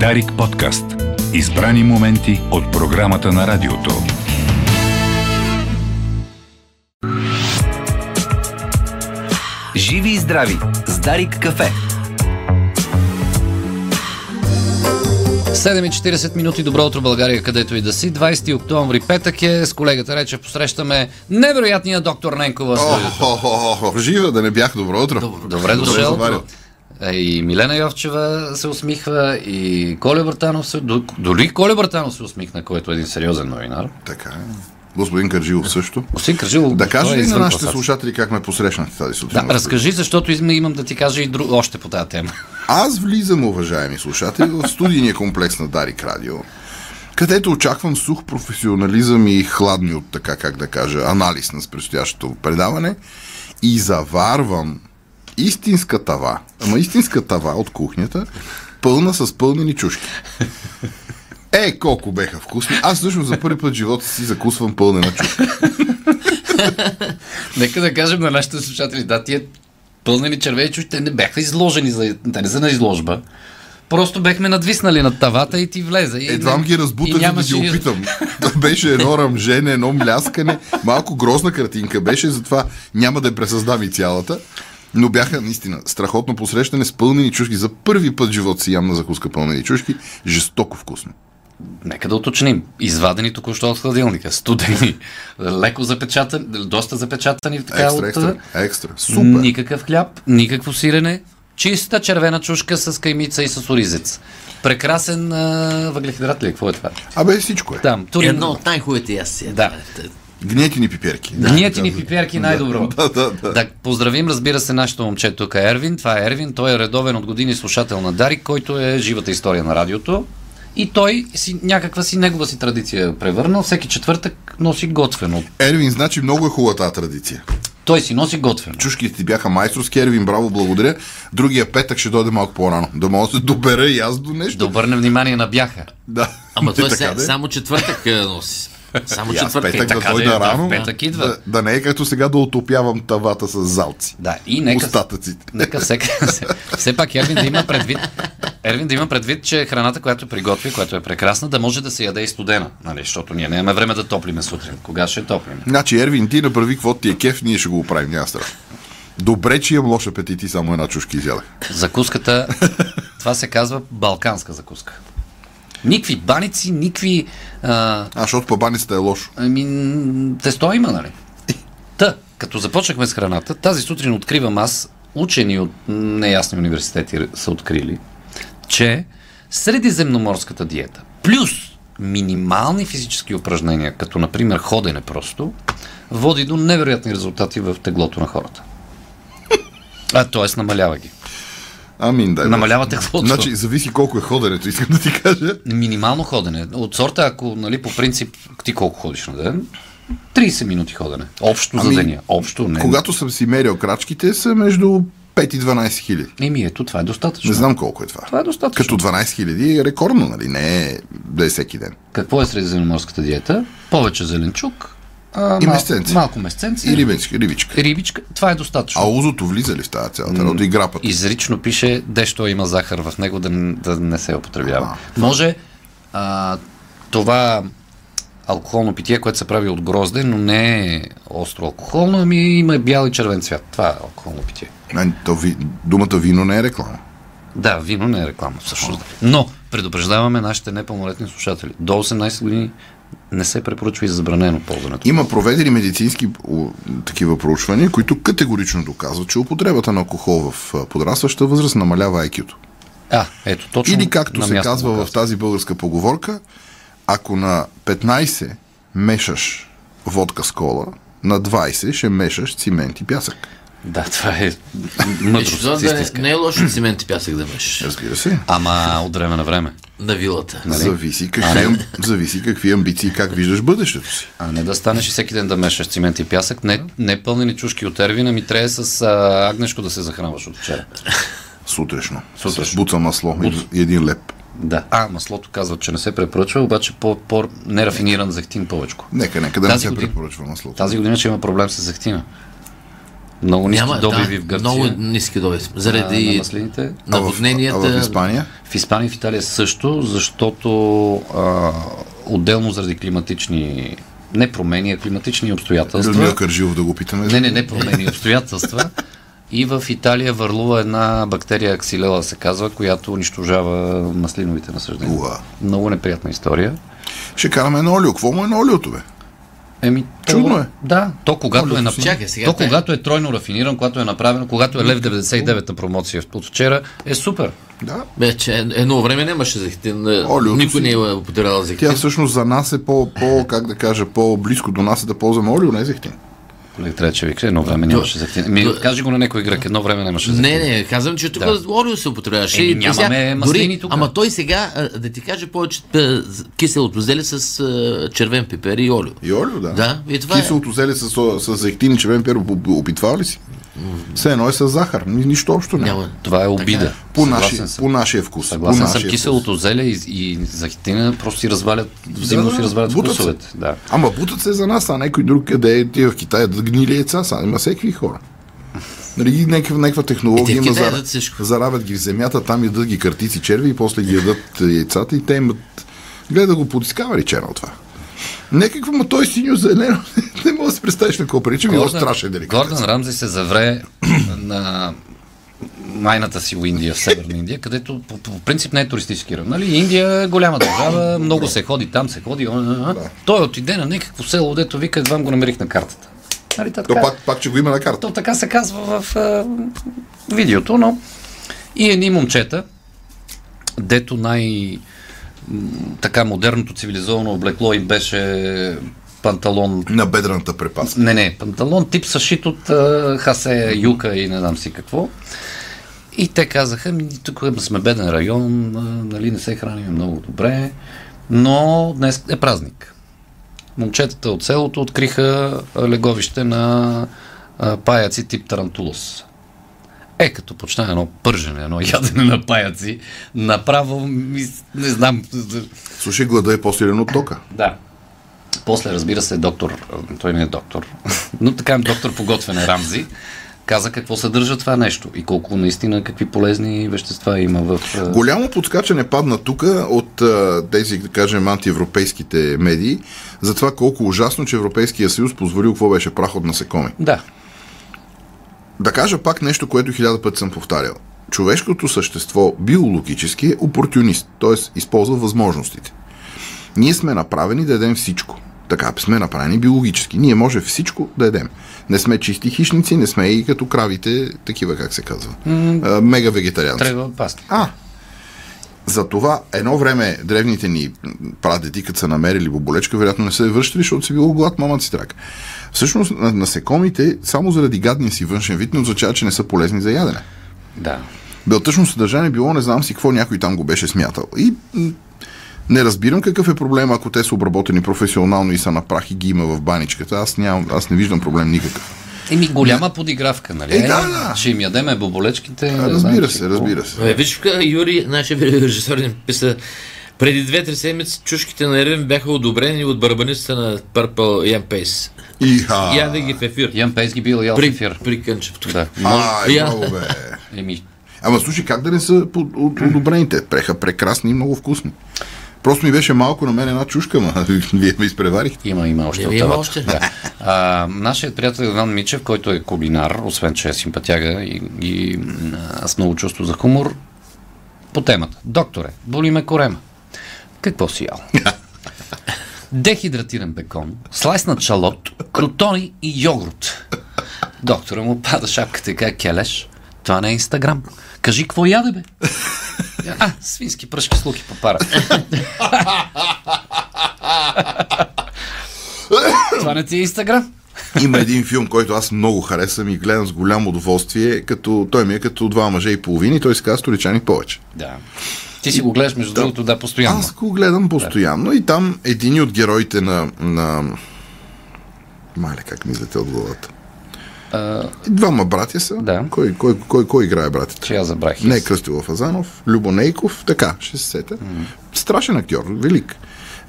Дарик подкаст. Избрани моменти от програмата на радиото. Живи и здрави с Дарик кафе. 7.40 минути, добро утро България, където и да си. 20 октомври, петък е, с колегата Рече посрещаме невероятния доктор Ненкова. в студиото. Охо, жива да не бях. Добро утро. Добре дошъл. заварил. Е, И Милена Йовчева се усмихва, и Коля Братанов се... до- Дори Коля Братанов се усмихна, който е един сериозен новинар. Така е. Господин Каржилов също. Господин Кръжилов, Да кажа е ли на нашите слушатели как ме посрещнахте тази сутрин? Да, разкажи, защото им- имам да ти кажа и друг, още по тази тема. Аз влизам, уважаеми слушатели, в студийния комплекс на Дарик Радио, където очаквам сух професионализъм и хладни от така, как да кажа, анализ на предстоящото предаване и заварвам истинска тава, ама истинска тава от кухнята, пълна с пълнени чушки. Е, колко беха вкусни. Аз всъщност за първи път в живота си закусвам пълнена чушка. Нека да кажем на нашите слушатели, да, тия пълнени червени чушки, те не бяха изложени, за, те не са на изложба. Просто бехме надвиснали над тавата и ти влезе. И Едвам не- ги и разбутах, за да ги опитам. Беше едно ръмжене, едно мляскане. Малко грозна картинка беше, затова няма да я пресъздам и цялата. Но бяха наистина страхотно посрещане с пълнени чушки. За първи път в живота си ям на закуска пълнени чушки. Жестоко вкусно. Нека да уточним. Извадени току-що от хладилника, студени, леко запечатани, доста запечатани така Екстра, от... екстра, екстра. Супер. Никакъв хляб, никакво сирене, чиста червена чушка с каймица и с оризец. Прекрасен а, въглехидрат ли? е? Какво е това? Абе, всичко е. Там, турин... Едно от най-хубавите ястия. Да. Гнетини пиперки. Гниятини пиперки най-добро. Да, да, да. Да поздравим, разбира се, нашето момче тук е Ервин. Това е Ервин. Той е редовен от години слушател на Дарик, който е живата история на радиото. И той си, някаква си негова си традиция е превърнал. Всеки четвъртък носи готвено. Ервин, значи много е хубава тази традиция. Той си носи готвено. Чушките ти бяха майсторски, Ервин, браво, благодаря. Другия петък ще дойде малко по-рано. Да мога да се добера и аз до нещо. Да обърнем внимание на бяха. Да. Ама Е, той се, де. само четвъртък е, носи. Само И четвъртък. петък да така дойда да, рано. в петък идва. Да, да не е както сега да отопявам тавата с залци. Да, и нека, Остатъците. нека всека, все пак Ервин да има предвид, Ервин да има предвид, че храната, която приготви, която е прекрасна, да може да се яде и студена. Нали? Защото ние нямаме време да топлиме сутрин. Кога ще топлиме? Значи, Ервин, ти направи какво ти е кеф, ние ще го оправим, няма страх. Добре, че имам лош апетит и само една чушка изядах. Закуската, това се казва балканска закуска. Никакви баници, никакви... А, А, защото по баницата е лошо. ами, тесто има, нали? Та, като започнахме с храната, тази сутрин откривам аз, учени от неясни университети са открили, че средиземноморската диета плюс минимални физически упражнения, като например ходене просто, води до невероятни резултати в теглото на хората. А, т.е. намалява ги. Амин, дай. Боже. Намалява теглото. Значи, зависи колко е ходенето, искам да ти кажа. Минимално ходене. От сорта, ако, нали, по принцип, ти колко ходиш на ден? 30 минути ходене. Общо Ами, за деня. Общо, не. Когато съм си мерил крачките, са между 5 и 12 хиляди. Еми, ето, това е достатъчно. Не знам колко е това. Това е достатъчно. Като 12 хиляди е рекордно, нали? Не е да е всеки ден. Какво е средиземноморската диета? Повече зеленчук, а, И месценци. малко месценци. И рибичка, рибичка. Рибичка. Това е достатъчно. А узото влиза ли в тази цялата работа? И грапата? Изрично пише, дещо има захар в него, да, да не се употребява. Може а, това алкохолно питие, което се прави от грозде, но не е остро алкохолно, ами има бял и червен цвят. Това е алкохолно питие. А, то ви... Думата вино не е реклама. Да, вино не е реклама, всъщност. Но предупреждаваме нашите непълнолетни слушатели. До 18 години не се препоръчва и забранено ползването. Има проведени медицински такива проучвания, които категорично доказват, че употребата на алкохол в подрастваща възраст намалява IQ-то. А, ето, точно. Или както се казва в тази българска поговорка, ако на 15 мешаш водка с кола, на 20 ще мешаш цимент и пясък. Да, това е мъдрост да, истинска. не е лошо цимент и пясък да меш Разбира се. Ама от време на време. на вилата. Нали? Зависи какви, ам- зависи какви амбиции, как виждаш бъдещето си. А не да станеш и всеки ден да мешаш цимент и пясък. Не, не пълнени чушки от ервина, ми трябва с а, агнешко да се захранваш от вчера. Сутрешно. Сутрешно. С буца масло и, и един леп. Да. А, маслото казват, че не се препоръчва, обаче по, по нерафиниран захтин повече. Нека, нека да не Тази се година- препоръчва маслото. Тази година ще има проблем с захтина. Много ниски Няма, добиви да, в Гърция. много ниски добиви. а, на Заради маслините. А в, а наводненията. в Испания? В Испания и в Италия също, защото а, отделно заради климатични не промени, а климатични обстоятелства. Людмила Кържилов да го питаме. Не, не, не промени обстоятелства. И в Италия върлува една бактерия аксилела, се казва, която унищожава маслиновите насъждения. Уа. Много неприятна история. Ще караме на олио. Какво му е на олиото, бе? Еми, то, Чудно е. Да, то когато е, нап... Чакай, сега то те- когато е тройно рафиниран, когато е направено, когато е лев 99 на промоция от вчера, е супер. Да. Бе, че едно време нямаше зехтин. Олиото Никой си- не е употребявал зехтин. Тя всъщност за нас е по, по как да кажа, по-близко до нас е да ползваме олио, не зехтин. Колег, трябва че вика, едно време нямаше зехтин. Ми, то- кажи го на някой грък, едно време нямаше зехтин. Не, не, казвам, че тук Да. олио се употребяваше. И нямаме сега, маслини тук. Ама той сега, да ти каже, повече киселото зеле с червен пипер и олио. И олио, да. Да, и това е. Киселото зеле с, с зехтин и червен пер оп- опитвал ли си? Все едно е с захар. Ни- Нищо общо няма. Няма. Това е обида. По, Съгласен нашия, съм. по нашия вкус. Съгласен по съм, нашия киселото зеле и, и захитина просто си развалят, взаимно Да, си развалят вкусовете. Да. Ама бутат се за нас, а някой друг къде е тия в Китай да гнили яйца, са има всеки хора. Нали, някаква, някаква И технология те в има, всичко. заравят ги в земята, там ядат ги картици черви и после ги ядат е, яйцата и те имат... Гледа да го потискава ли това? Някакво, ма той синьо зелено, не мога да си представиш на какво прилича, било страшен деликатес. Гордън Рамзи се завре на майната си в Индия, в Северна Индия, където по, по принцип не е туристически район. Нали? Индия е голяма държава, много се ходи там, се ходи. а, а, а. Той отиде на някакво село, дето вика, едва го намерих на картата. Нали, та То така, пак, пак, че го има на карта. то така се казва в а, видеото, но и едни момчета, дето най така модерното цивилизовано облекло им беше панталон На бедрената препаска. не, не, панталон тип съшит от а, хасе, юка и не знам си какво. И те казаха, ми, тук сме беден район, нали, не се храним много добре, но днес е празник. Момчетата от селото откриха леговище на паяци тип Тарантулус. Е, като почна едно пържене, едно ядене на паяци, направо, ми, не знам, Слушай, глада е по-силен от тока. да. После, разбира се, доктор, той не е доктор, но така доктор по готвене Рамзи, каза какво съдържа това нещо и колко наистина, какви полезни вещества има в... Голямо подскачане падна тук от тези, да кажем, антиевропейските медии за това колко ужасно, че Европейския съюз позволил какво беше прах от насекоми. Да. Да кажа пак нещо, което хиляда пъти съм повтарял. Човешкото същество биологически е опортюнист, т.е. използва възможностите. Ние сме направени да едем всичко. Така сме направени биологически. Ние може всичко да едем. Не сме чисти хищници, не сме и като кравите, такива как се казва. А, мега вегетарианци. Трябва пасти. А, за това едно време древните ни прадеди, като са намерили боболечка, вероятно не са я връщали, защото си било глад мама си трак. Всъщност, на- насекомите, само заради гадния си външен вид, не означава, че не са полезни за ядене. Да. Белтъчно съдържание било, не знам си какво някой там го беше смятал. И не разбирам какъв е проблем, ако те са обработени професионално и са на прах и ги има в баничката. Аз, нямам, аз не виждам проблем никакъв. Еми, голяма подигравка, нали? Е, да, да. Ще им ядеме боболечките. знам Разбира си се, разбира се. Е, Виж, тук Юри, нашия режисьор, ни писа преди две-три седмици чушките на Ервин бяха одобрени от барабаниста на Purple Ян Пейс. Иха. Яде ги в ефир. Ян Пейс ги бил ял в При, ефир. при Кънчев. тук. Да. Я. много бе. Еми, Ама слушай, как да не са одобрените? Преха прекрасни и много вкусни. Просто ми беше малко на мен една чушка, ма вие ме изпреварихте. Има, има още. От има още. Да. А, нашият приятел Иван Мичев, който е кулинар, освен че е симпатяга и, и а, с много чувство за хумор, по темата. Докторе, боли ме корема. Какво си ял? Дехидратиран бекон, слайснат шалот, крутони и йогурт. Доктора му пада шапката и каза, келеш, това не е Инстаграм. Кажи, какво яде, бе? А, свински пръшки с луки папара. това не ти е Инстаграм? Има един филм, който аз много харесвам и гледам с голямо удоволствие, като той ми е като два мъже и половина и той се казва Столичани повече. Да. Ти си го гледаш, между другото, да, постоянно. Аз го гледам постоянно и там един от героите на... на... Мале, как ми излете от главата. И Двама братя са. Да. Кой, кой, кой, кой играе братята? Че я забравих. Не Кръстилов Азанов, Любо Нейков, така, ще се сета. Страшен актьор, велик.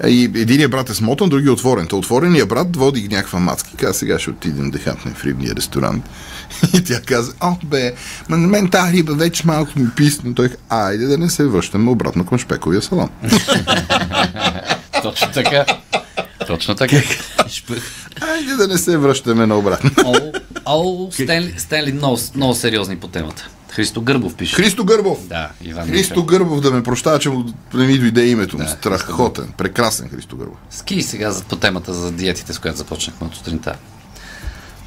И единият брат е смотан, другия е отворен. Та отворения брат води някаква мацка и каза, сега ще отидем да хапнем в рибния ресторант. И тя каза, о, бе, на мен тази риба вече малко ми писна. Той айде да не се връщаме обратно към шпековия салон. Точно така. Точно така. айде да не се връщаме наобратно. О Стенли, Стенли много, много сериозни по темата. Христо Гърбов пише. Христо Гърбов. Да, Иван Христо Мишев. Гърбов да ме прощава, че му не ми дойде името му. Страхотен, прекрасен Христо Гърбов. Ски сега по темата за диетите, с която започнахме от сутринта.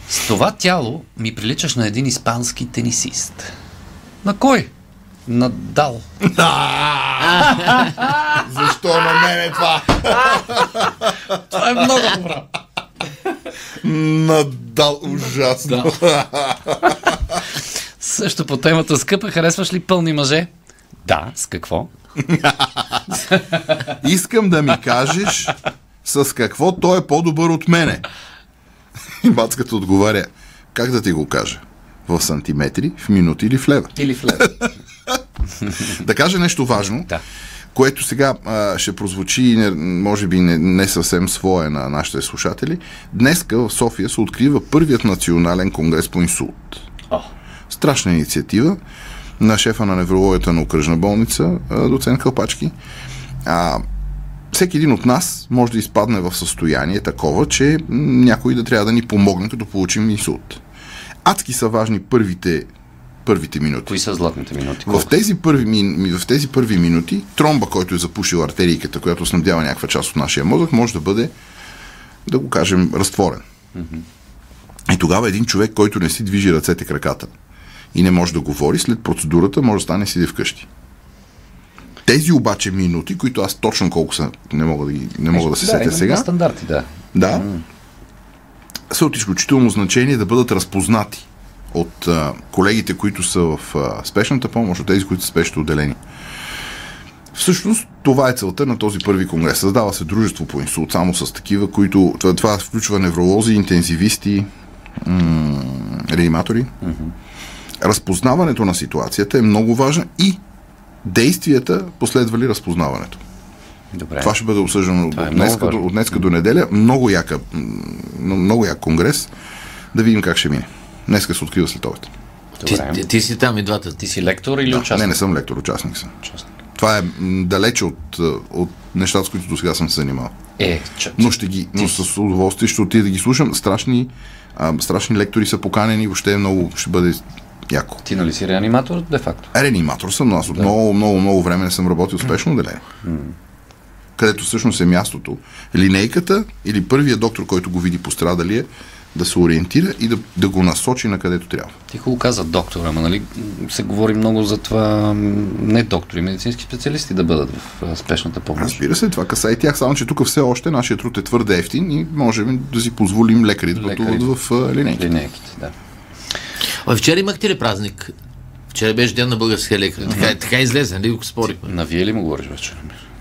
С това тяло ми приличаш на един испански тенисист. На кой? На Дал. Защо на мене това? Това е много добро. Надал ужасно. Също по темата скъпа, харесваш ли пълни мъже? Да, с какво? Искам да ми кажеш с какво той е по-добър от мене. И бацката отговаря, как да ти го кажа? В сантиметри, в минути или в лева? Или в лев. Да кажа нещо важно, Да. което сега а, ще прозвучи, може би не, не съвсем свое на нашите слушатели. Днеска в София се открива първият национален конгрес по инсулт. О, Страшна инициатива на шефа на неврологията на окръжна болница, доцент Кълпачки. А, всеки един от нас може да изпадне в състояние такова, че някой да трябва да ни помогне, като получим инсулт. Адски са важни първите, първите минути. кои са златните минути? В тези, първи, в тези първи минути тромба, който е запушил артерийката, която снабдява някаква част от нашия мозък, може да бъде, да го кажем, разтворен. И тогава един човек, който не си движи ръцете, краката и не може да говори, след процедурата може да стане седи вкъщи. Тези обаче минути, които аз точно колко са, не мога да, ги, не мога да се сетя има сега, стандарти, да. да, са от изключително значение да бъдат разпознати от а, колегите, които са в а, спешната помощ, от тези, които са спешното отделение. Всъщност, това е целта на този първи конгрес. Създава се дружество по инсулт само с такива, които... Това, това включва невролози, интензивисти, м- реаниматори. Разпознаването на ситуацията е много важно и действията последвали разпознаването. Добре. Това ще бъде обсъждано Това е от, много днеска, важно. до, от днеска до неделя. Много, яка, много як конгрес. Да видим как ще мине. Днеска се открива след обед. Ти, ти, ти си там и двата. Ти си лектор или Да, участник? не, не съм лектор, участник съм. Участник. Това е далече от, а, от нещата, с които до сега съм се занимавал. Е, че, Но ще ги, но с удоволствие ще отида да ги слушам. Страшни, а, страшни лектори са поканени, въобще е много, ще бъде яко. ти нали си реаниматор, де-факто? Реаниматор съм, но аз от много, много, много време не съм работил в спешно отделение. Където всъщност е мястото. Линейката или първият доктор, който го види пострадалия, да се ориентира и да, да го насочи на където трябва. Ти хубаво каза доктор, ама нали се говори много за това не доктори, медицински специалисти да бъдат в спешната помощ. Разбира се, това каса и тях, само че тук все още нашия труд е твърде ефтин и можем да си позволим лекари да пътуват в а, линейки. Линейките, да. А вчера имахте ли празник? Вчера беше ден на българския лекар. Така, така излезе, нали го спорихме. На вие ли му говориш вече?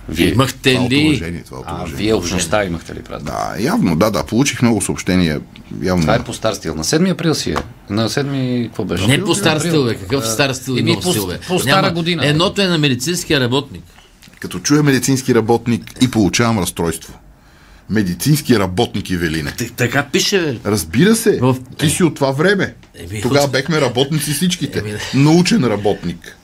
Вие. Имахте Това е ли? уважение, това е А, вие общността имахте ли празник? Да, явно, да, да, получих много съобщения. Явно. Това е по стар стил. На 7 април си е. На 7 какво беше? Не по стар стил, бе. Какъв стар стил и нов по- стил, бе? по стара година. Едното е на медицинския работник. Като чуя медицински работник и получавам разстройство. Медицински работник, Ивелине. Т- Така пише, бе. Разбира се, В- ти си от това време. Еми, Тогава от- бехме работници всичките. Еми, Научен работник.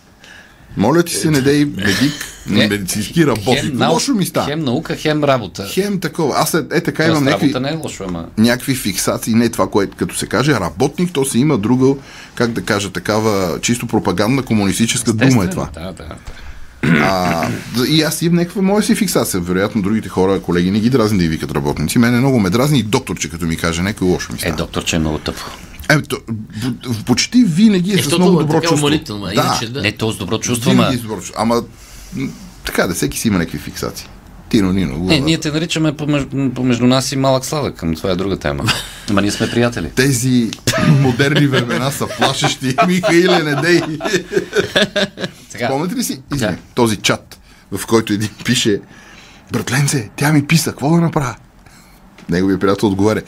Моля ти се, не дей медик, Не. медицински работник. Хем, Лошо ми става. Хем наука, хем работа. Хем такова. Аз е, е така Тоест, имам някакви, не е лошо, ама... някакви фиксации. Не това, което като се каже работник, то се има друга, как да кажа, такава чисто пропагандна комунистическа дума е това. Да, да. А, и аз имам някаква моя си фиксация. Вероятно, другите хора, колеги, не ги дразни да ги викат работници. Мене много ме дразни и докторче, като ми каже някой лошо ми Е, става. докторче е много тъпо. Е, то, почти винаги е, Е, с много е добро така чувство. уморително, а да, иначе да. Не, то с добро чувство, ма... е с добро чувство. Ама, така да, всеки си има някакви фиксации. Тино, Нино, Не, ние те наричаме помежду, помежду нас и малък сладък, към това е друга тема. Ама ние сме приятели. Тези модерни времена са плашещи. Михаиле, не дей. Сега, Спомняте ли си извини, Да. този чат, в който един пише Братленце, тя ми писа, какво да направя? Неговия приятел отговаря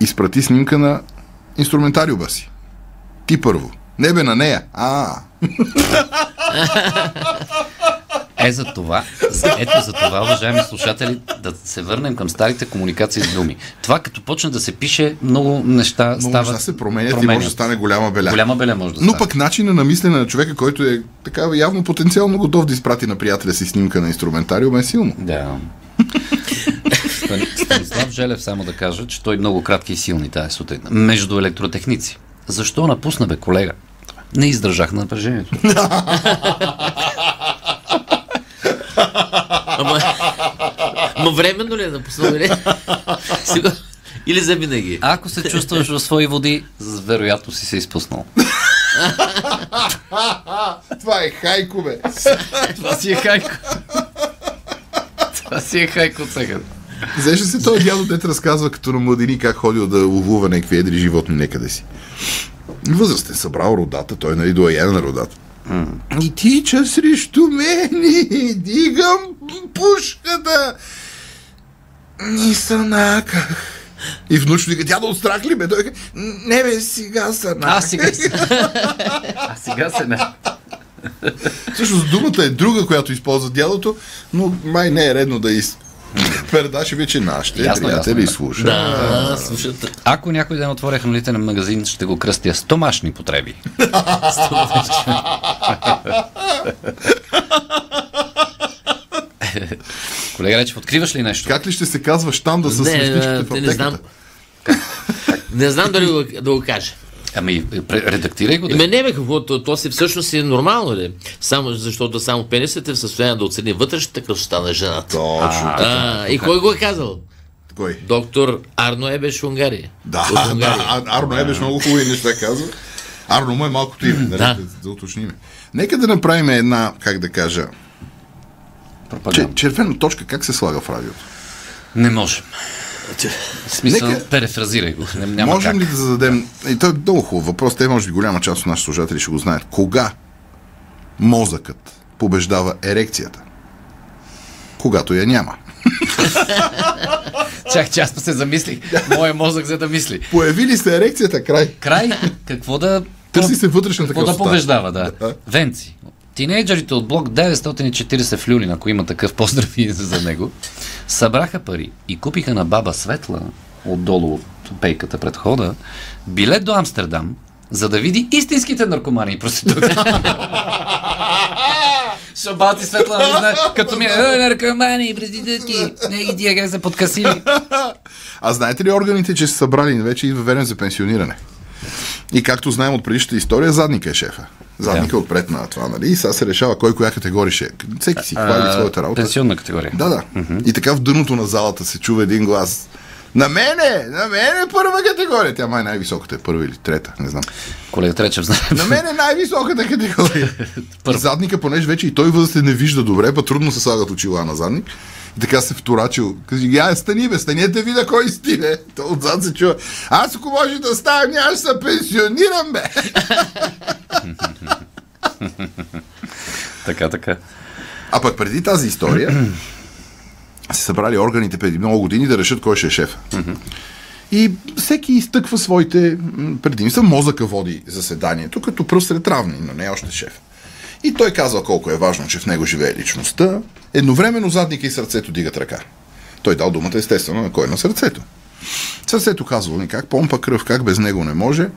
Изпрати снимка на инструментариума си. Ти първо. Не бе на нея. А, Е за това, ето за това, уважаеми слушатели, да се върнем към старите комуникации с думи. Това като почне да се пише, много неща Много стават. неща се променят, и може да стане голяма беля. Голяма беля може да Но стане. пък начина на мислене на човека, който е така явно потенциално готов да изпрати на приятеля си снимка на инструментариум е силно. Да. Стани- Станислав Желев, само да кажа, че той много кратки и силни тази сутрин. Между електротехници. Защо напусна бе, колега? Не издържах на напрежението. Ама, ама временно ли е напуснал, нали? Сега, или за винаги? Ако се чувстваш в свои води, вероятно си се изпуснал. Това е хайко, бе. Това си е хайко. Това си е хайко от сега. Взеше се той дядо, дет разказва като на младини как ходил да ловува някакви едри животни некъде си. Възрастен събрал родата, той нали доаен на родата. И тича срещу мене, дигам пушката. Ни са наках. И внучно вика, дядо от страх ли бе? Той не бе, сега са наках. А, сега се. А, сега се не. Всъщност думата е друга, която използва дядото, но май не е редно да из... Пердаше вече нашите Ясно, приятели ясно, слушат. Да, слушате. Ако някой ден отворя хранителен магазин, ще го кръстя с томашни потреби. Колега Речев, откриваш ли нещо? Как ли ще се казва штанда с а, в те не знам. аптеката? Не знам дали да го кажа. Ами, редактирай го. Да. Ме не бе, какво, то, то си всъщност е нормално, ли? Само, защото само пенисът е в състояние да оцени вътрешната красота на жената. Точно. А, и кой го е казал? Кой? Доктор Арно Ебеш Унгария. Да, От да, Унгария. а- Арно Ебеш много хубави неща казва. Арно му е малкото име, да, Да. да. да уточним. Нека да направим една, как да кажа, Пропаганда. червена точка, как се слага в радиото? Не можем. Смисъл, Нека- перефразирай го. Няма Можем как. ли да зададем, и той е много хубав въпрос, те може би голяма част от нашите служатели ще го знаят. Кога мозъкът побеждава ерекцията? Когато я няма. Чак, че аз се замислих. Моя мозък взе да мисли. Появи ли се ерекцията, край. Край, какво да... Търси се вътрешната Какво да побеждава, да. Да. Венци. Тинейджърите от блок 940 в Люлин, ако има такъв поздрав и за него, събраха пари и купиха на баба Светла, отдолу от пейката пред хода, билет до Амстердам, за да види истинските наркомани и проститутки. Шабати Светла, не знае, като ми е, «Е, наркомани и проститутки, не ги тия как се подкасили. А знаете ли органите, че са събрали вече и въведен за пенсиониране? И както знаем от предишната история, задника е шефа. Задника е отпред на това, нали? И сега се решава кой коя категория ще е. Всеки си хвали своята работа. Пенсионна категория. Да, да. И така в дъното на залата се чува един глас. На мене! На мене е първа категория. Тя май най-високата е първа или трета, не знам. Колега Тречев знае. На мен е най-високата категория. И задника, понеже вече и той възрастен не вижда добре, па трудно се слагат очила на задник. Така се вторачил. Кажи, я стани бе, стани да видя кой си бе. То отзад се чува. Аз ако може да ставам, аз ще се пенсионирам бе. Така, така. А пък преди тази история се събрали органите преди много години да решат кой ще е шеф. И всеки изтъква своите предимства. Мозъка води заседанието, като пръв сред равни, но не още шеф. И той казва колко е важно, че в него живее личността. Едновременно задника и сърцето дигат ръка. Той дал думата естествено на кой на сърцето. Сърцето казвало как помпа кръв, как без него не може.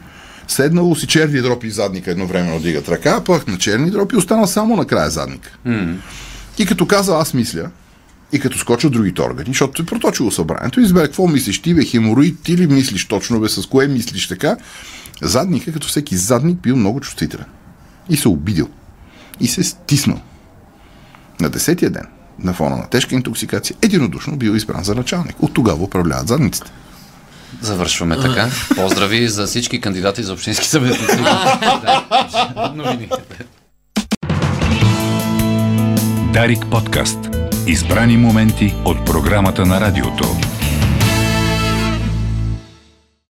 Седнало си черни дропи и задника едновременно дигат ръка, а пък на черни дропи остана само накрая задника. И като каза аз мисля, и като скочат другите органи, защото е проточило събранието, избере какво мислиш ти, бе, хемороид, ти ли мислиш точно, бе, с кое мислиш така, задника, като всеки задник, бил много чувствителен. И се обидил. И се стиснал. На десетия ден, на фона на тежка интоксикация, единодушно бил избран за началник. От тогава управляват задниците. Завършваме така. Поздрави за всички кандидати за общински съветници. Дарик подкаст. Избрани моменти от програмата на радиото.